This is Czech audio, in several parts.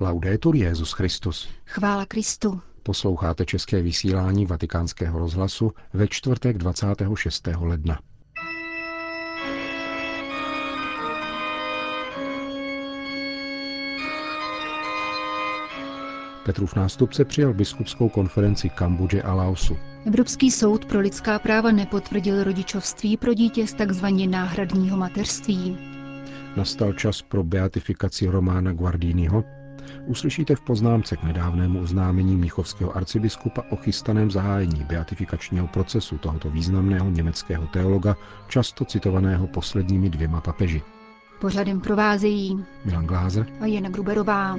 Laudetur Jezus Christus. Chvála Kristu. Posloucháte české vysílání Vatikánského rozhlasu ve čtvrtek 26. ledna. Petrův nástupce přijal biskupskou konferenci Kambodže a Laosu. Evropský soud pro lidská práva nepotvrdil rodičovství pro dítě z takzvaně náhradního mateřství. Nastal čas pro beatifikaci Romána Guardiniho, uslyšíte v poznámce k nedávnému oznámení míchovského arcibiskupa o chystaném zahájení beatifikačního procesu tohoto významného německého teologa, často citovaného posledními dvěma papeži. Pořadem provázejí Milan Glázer a Jana Gruberová.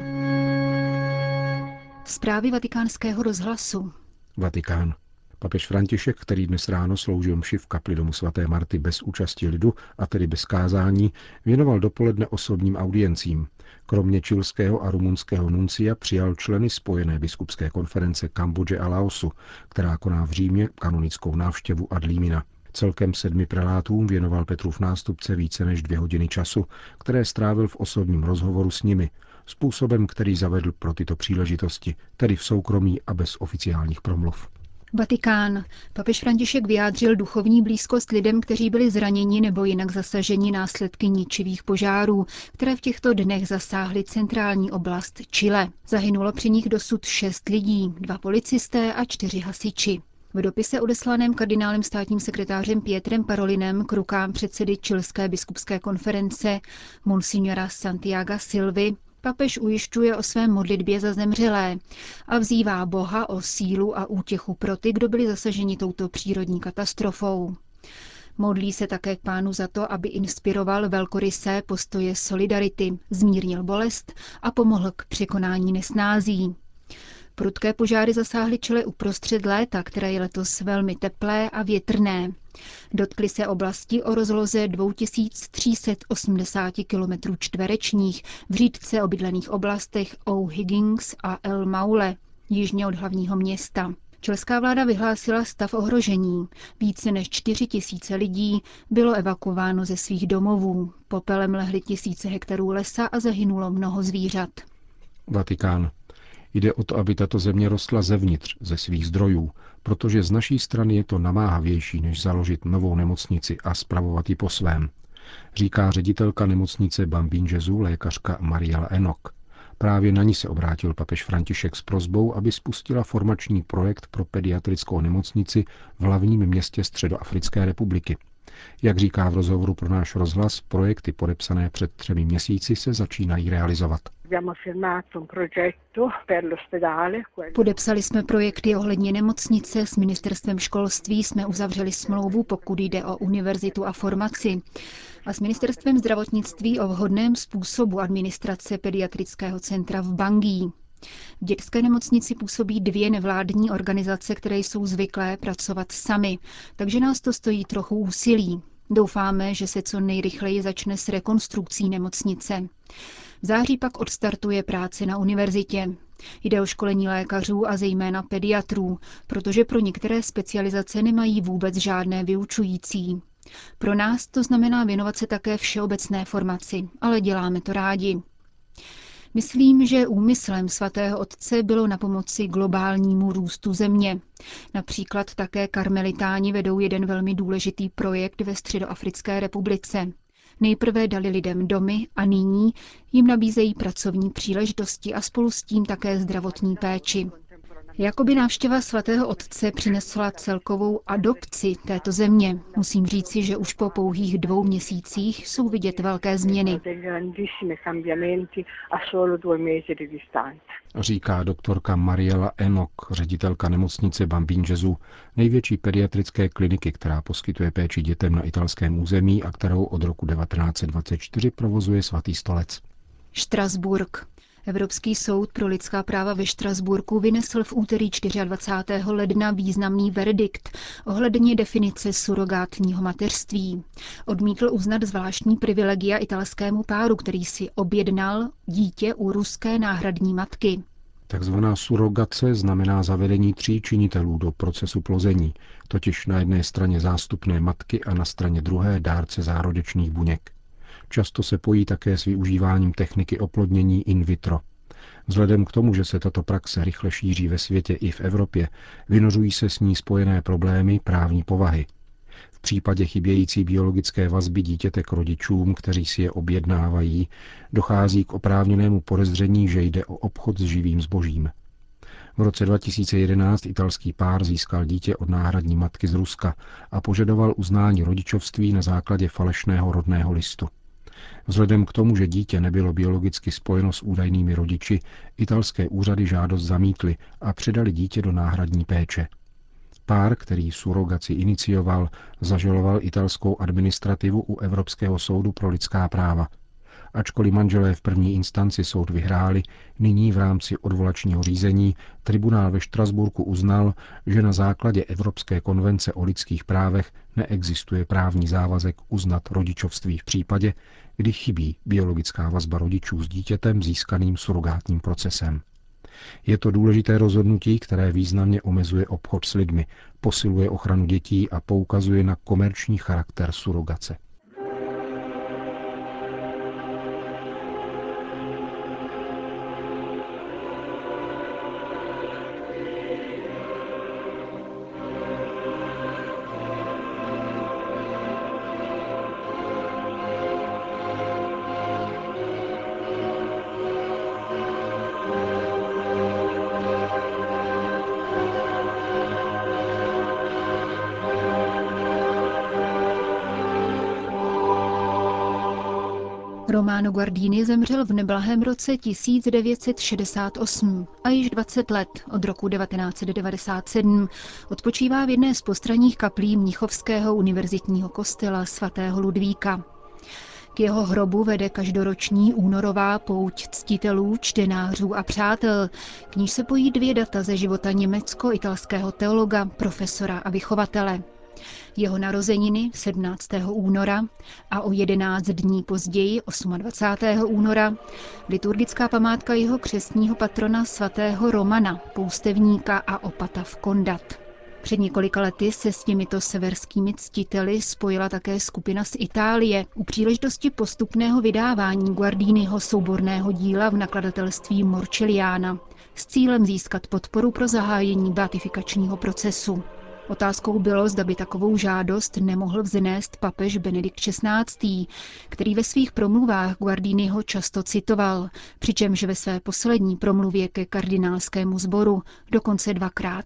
Zprávy vatikánského rozhlasu. Vatikán. Papež František, který dnes ráno sloužil mši v kapli domu svaté Marty bez účasti lidu, a tedy bez kázání, věnoval dopoledne osobním audiencím. Kromě čilského a rumunského nuncia přijal členy spojené biskupské konference Kambodže a Laosu, která koná v Římě kanonickou návštěvu Adlímina. Celkem sedmi prelátům věnoval Petrův nástupce více než dvě hodiny času, které strávil v osobním rozhovoru s nimi, způsobem, který zavedl pro tyto příležitosti, tedy v soukromí a bez oficiálních promluv. Vatikán. Papež František vyjádřil duchovní blízkost lidem, kteří byli zraněni nebo jinak zasaženi následky ničivých požárů, které v těchto dnech zasáhly centrální oblast Chile. Zahynulo při nich dosud šest lidí, dva policisté a čtyři hasiči. V dopise odeslaném kardinálem státním sekretářem Pietrem Parolinem k rukám předsedy Čilské biskupské konference Monsignora Santiago Silvy papež ujišťuje o své modlitbě za zemřelé a vzývá Boha o sílu a útěchu pro ty, kdo byli zasaženi touto přírodní katastrofou. Modlí se také k pánu za to, aby inspiroval velkorysé postoje solidarity, zmírnil bolest a pomohl k překonání nesnází. Prudké požáry zasáhly čele uprostřed léta, které je letos velmi teplé a větrné. Dotkly se oblasti o rozloze 2380 km čtverečních v řídce obydlených oblastech O'Higgins a El Maule, jižně od hlavního města. Čelská vláda vyhlásila stav ohrožení. Více než 4 tisíce lidí bylo evakuováno ze svých domovů. Popelem lehly tisíce hektarů lesa a zahynulo mnoho zvířat. Vatikán. Jde o to, aby tato země rostla zevnitř, ze svých zdrojů, protože z naší strany je to namáhavější, než založit novou nemocnici a spravovat ji po svém, říká ředitelka nemocnice Bambín Jezu, lékařka Mariela Enok. Právě na ní se obrátil papež František s prozbou, aby spustila formační projekt pro pediatrickou nemocnici v hlavním městě Středoafrické republiky. Jak říká v rozhovoru pro náš rozhlas, projekty podepsané před třemi měsíci se začínají realizovat. Podepsali jsme projekty ohledně nemocnice, s ministerstvem školství jsme uzavřeli smlouvu, pokud jde o univerzitu a formaci. A s ministerstvem zdravotnictví o vhodném způsobu administrace pediatrického centra v Bangí. V dětské nemocnici působí dvě nevládní organizace, které jsou zvyklé pracovat sami, takže nás to stojí trochu úsilí. Doufáme, že se co nejrychleji začne s rekonstrukcí nemocnice. V září pak odstartuje práce na univerzitě. Jde o školení lékařů a zejména pediatrů, protože pro některé specializace nemají vůbec žádné vyučující. Pro nás to znamená věnovat se také všeobecné formaci, ale děláme to rádi. Myslím, že úmyslem svatého otce bylo na pomoci globálnímu růstu země. Například také karmelitáni vedou jeden velmi důležitý projekt ve Středoafrické republice. Nejprve dali lidem domy a nyní jim nabízejí pracovní příležitosti a spolu s tím také zdravotní péči. Jakoby návštěva svatého otce přinesla celkovou adopci této země. Musím říci, že už po pouhých dvou měsících jsou vidět velké změny. Říká doktorka Mariela Enok, ředitelka nemocnice Bambín Jezu, největší pediatrické kliniky, která poskytuje péči dětem na italském území a kterou od roku 1924 provozuje svatý stolec. Štrasburg. Evropský soud pro lidská práva ve Štrasburku vynesl v úterý 24. ledna významný verdikt ohledně definice surogátního mateřství. Odmítl uznat zvláštní privilegia italskému páru, který si objednal dítě u ruské náhradní matky. Takzvaná surogace znamená zavedení tří činitelů do procesu plození, totiž na jedné straně zástupné matky a na straně druhé dárce zárodečných buněk. Často se pojí také s využíváním techniky oplodnění in vitro. Vzhledem k tomu, že se tato praxe rychle šíří ve světě i v Evropě, vynořují se s ní spojené problémy právní povahy. V případě chybějící biologické vazby dítěte k rodičům, kteří si je objednávají, dochází k oprávněnému podezření, že jde o obchod s živým zbožím. V roce 2011 italský pár získal dítě od náhradní matky z Ruska a požadoval uznání rodičovství na základě falešného rodného listu. Vzhledem k tomu, že dítě nebylo biologicky spojeno s údajnými rodiči, italské úřady žádost zamítly a předali dítě do náhradní péče. Pár, který surogaci inicioval, zažaloval italskou administrativu u Evropského soudu pro lidská práva. Ačkoliv manželé v první instanci soud vyhráli, nyní v rámci odvolačního řízení tribunál ve Štrasburku uznal, že na základě Evropské konvence o lidských právech neexistuje právní závazek uznat rodičovství v případě, kdy chybí biologická vazba rodičů s dítětem získaným surogátním procesem. Je to důležité rozhodnutí, které významně omezuje obchod s lidmi, posiluje ochranu dětí a poukazuje na komerční charakter surogace. Romano Guardini zemřel v neblahém roce 1968 a již 20 let od roku 1997 odpočívá v jedné z postranních kaplí Mnichovského univerzitního kostela svatého Ludvíka. K jeho hrobu vede každoroční únorová pouť ctitelů, čtenářů a přátel, k níž se pojí dvě data ze života německo-italského teologa, profesora a vychovatele – jeho narozeniny 17. února a o 11 dní později 28. února liturgická památka jeho křestního patrona svatého Romana, poustevníka a opata v Kondat. Před několika lety se s těmito severskými ctiteli spojila také skupina z Itálie u příležitosti postupného vydávání Guardínyho souborného díla v nakladatelství Morčeliana s cílem získat podporu pro zahájení beatifikačního procesu. Otázkou bylo, zda by takovou žádost nemohl vznést papež Benedikt XVI., který ve svých promluvách Guardiniho často citoval, přičemž ve své poslední promluvě ke kardinálskému sboru dokonce dvakrát.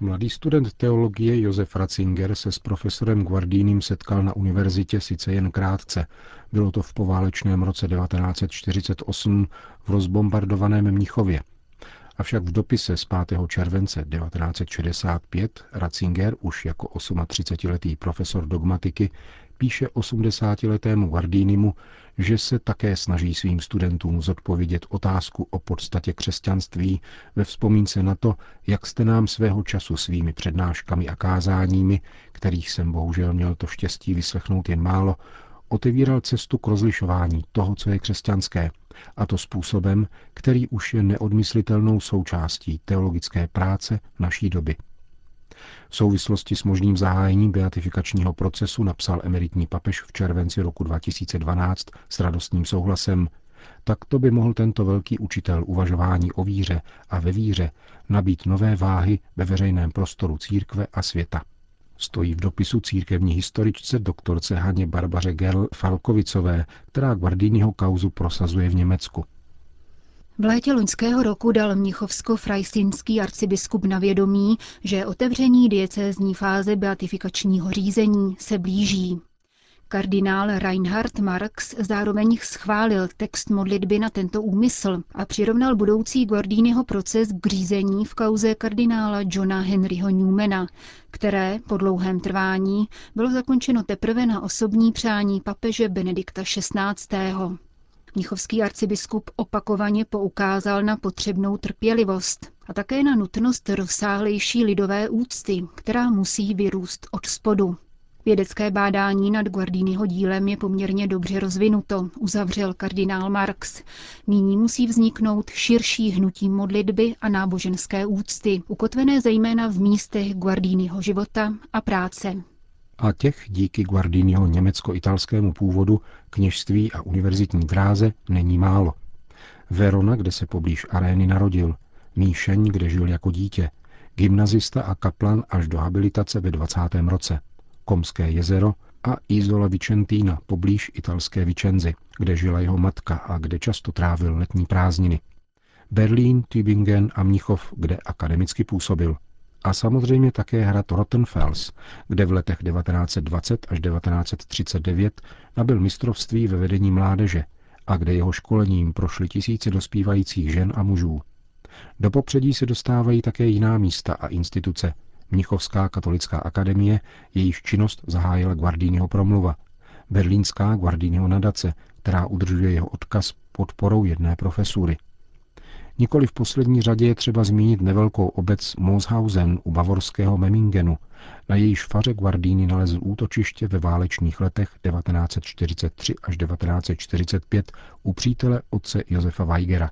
Mladý student teologie Josef Ratzinger se s profesorem Guardínem setkal na univerzitě sice jen krátce. Bylo to v poválečném roce 1948 v rozbombardovaném Mnichově. Avšak v dopise z 5. července 1965 Ratzinger už jako 38-letý profesor dogmatiky píše 80-letému Guardinimu, že se také snaží svým studentům zodpovědět otázku o podstatě křesťanství ve vzpomínce na to, jak jste nám svého času svými přednáškami a kázáními, kterých jsem bohužel měl to štěstí vyslechnout jen málo, otevíral cestu k rozlišování toho, co je křesťanské, a to způsobem, který už je neodmyslitelnou součástí teologické práce naší doby. V souvislosti s možným zahájením beatifikačního procesu napsal emeritní papež v červenci roku 2012 s radostným souhlasem tak to by mohl tento velký učitel uvažování o víře a ve víře nabít nové váhy ve veřejném prostoru církve a světa. Stojí v dopisu církevní historičce doktorce Haně Barbaře Gerl Falkovicové, která Guardiniho kauzu prosazuje v Německu. V létě loňského roku dal mnichovsko-frajstinský arcibiskup na vědomí, že otevření diecézní fáze beatifikačního řízení se blíží. Kardinál Reinhard Marx zároveň schválil text modlitby na tento úmysl a přirovnal budoucí Gordínyho proces k řízení v kauze kardinála Johna Henryho Newmana, které po dlouhém trvání bylo zakončeno teprve na osobní přání papeže Benedikta XVI. Mnichovský arcibiskup opakovaně poukázal na potřebnou trpělivost a také na nutnost rozsáhlejší lidové úcty, která musí vyrůst od spodu. Vědecké bádání nad Guardiniho dílem je poměrně dobře rozvinuto, uzavřel kardinál Marx. Nyní musí vzniknout širší hnutí modlitby a náboženské úcty, ukotvené zejména v místech Guardiniho života a práce. A těch díky Guardiniho německo-italskému původu, kněžství a univerzitní dráze není málo. Verona, kde se poblíž arény narodil, Míšeň, kde žil jako dítě, gymnazista a kaplan až do habilitace ve 20. roce, Komské jezero a Isola Vicentina poblíž italské Vicenzy, kde žila jeho matka a kde často trávil letní prázdniny. Berlín, Tübingen a Mnichov, kde akademicky působil. A samozřejmě také hrad Rottenfels, kde v letech 1920 až 1939 nabil mistrovství ve vedení mládeže a kde jeho školením prošly tisíce dospívajících žen a mužů. Do popředí se dostávají také jiná místa a instituce. Mnichovská katolická akademie, jejíž činnost zahájila Guardiniho promluva. Berlínská Guardiniho nadace, která udržuje jeho odkaz podporou jedné profesury. Nikoli v poslední řadě je třeba zmínit nevelkou obec Mooshausen u bavorského Memmingenu, na jejíž faře Guardini nalezl útočiště ve válečných letech 1943 až 1945 u přítele otce Josefa Weigera.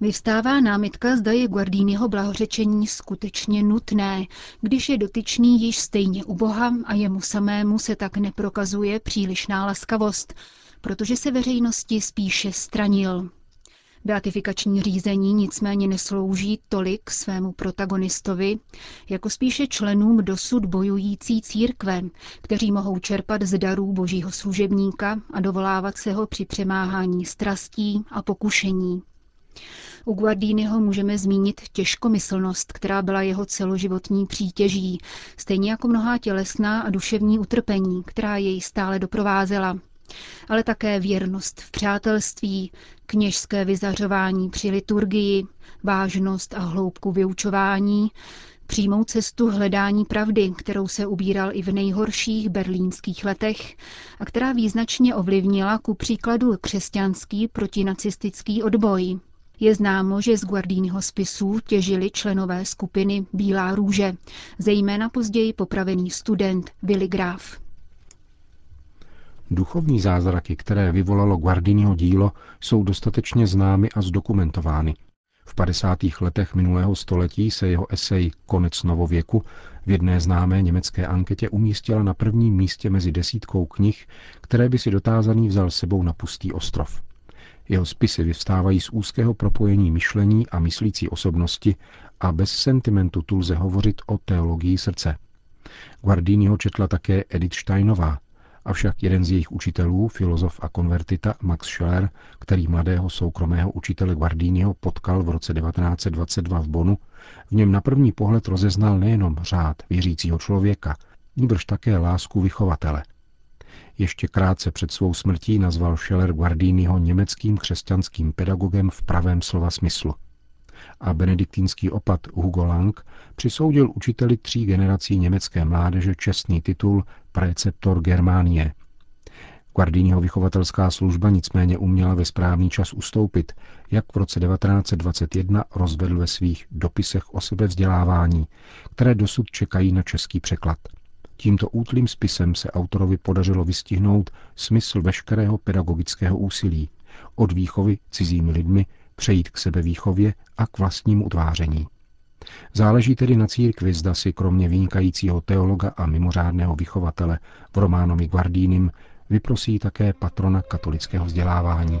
Vyvstává námitka, zda je Guardínyho blahořečení skutečně nutné, když je dotyčný již stejně u Boha a jemu samému se tak neprokazuje přílišná laskavost, protože se veřejnosti spíše stranil. Beatifikační řízení nicméně neslouží tolik svému protagonistovi, jako spíše členům dosud bojující církve, kteří mohou čerpat z darů božího služebníka a dovolávat se ho při přemáhání strastí a pokušení. U Guardínyho můžeme zmínit těžkomyslnost, která byla jeho celoživotní přítěží, stejně jako mnohá tělesná a duševní utrpení, která jej stále doprovázela. Ale také věrnost v přátelství, kněžské vyzařování při liturgii, vážnost a hloubku vyučování, přímou cestu hledání pravdy, kterou se ubíral i v nejhorších berlínských letech a která význačně ovlivnila ku příkladu křesťanský protinacistický odboj. Je známo, že z Guardínyho spisů těžili členové skupiny Bílá růže, zejména později popravený student Willy Graf. Duchovní zázraky, které vyvolalo Guardiniho dílo, jsou dostatečně známy a zdokumentovány. V 50. letech minulého století se jeho esej Konec novověku v jedné známé německé anketě umístila na prvním místě mezi desítkou knih, které by si dotázaný vzal sebou na pustý ostrov. Jeho spisy vyvstávají z úzkého propojení myšlení a myslící osobnosti a bez sentimentu tu lze hovořit o teologii srdce. Guardiniho četla také Edith Steinová, avšak jeden z jejich učitelů, filozof a konvertita Max Scheller, který mladého soukromého učitele Guardiniho potkal v roce 1922 v Bonu, v něm na první pohled rozeznal nejenom řád věřícího člověka, níbrž také lásku vychovatele – ještě krátce před svou smrtí nazval Scheller Guardiniho německým křesťanským pedagogem v pravém slova smyslu. A benediktínský opat Hugo Lang přisoudil učiteli tří generací německé mládeže čestný titul Preceptor Germánie. Guardiniho vychovatelská služba nicméně uměla ve správný čas ustoupit, jak v roce 1921 rozvedl ve svých dopisech o sebevzdělávání, které dosud čekají na český překlad – Tímto útlým spisem se autorovi podařilo vystihnout smysl veškerého pedagogického úsilí, od výchovy cizími lidmi přejít k sebevýchově a k vlastnímu utváření. Záleží tedy na církvi, zda si kromě vynikajícího teologa a mimořádného vychovatele v Románovi Guardínim vyprosí také patrona katolického vzdělávání.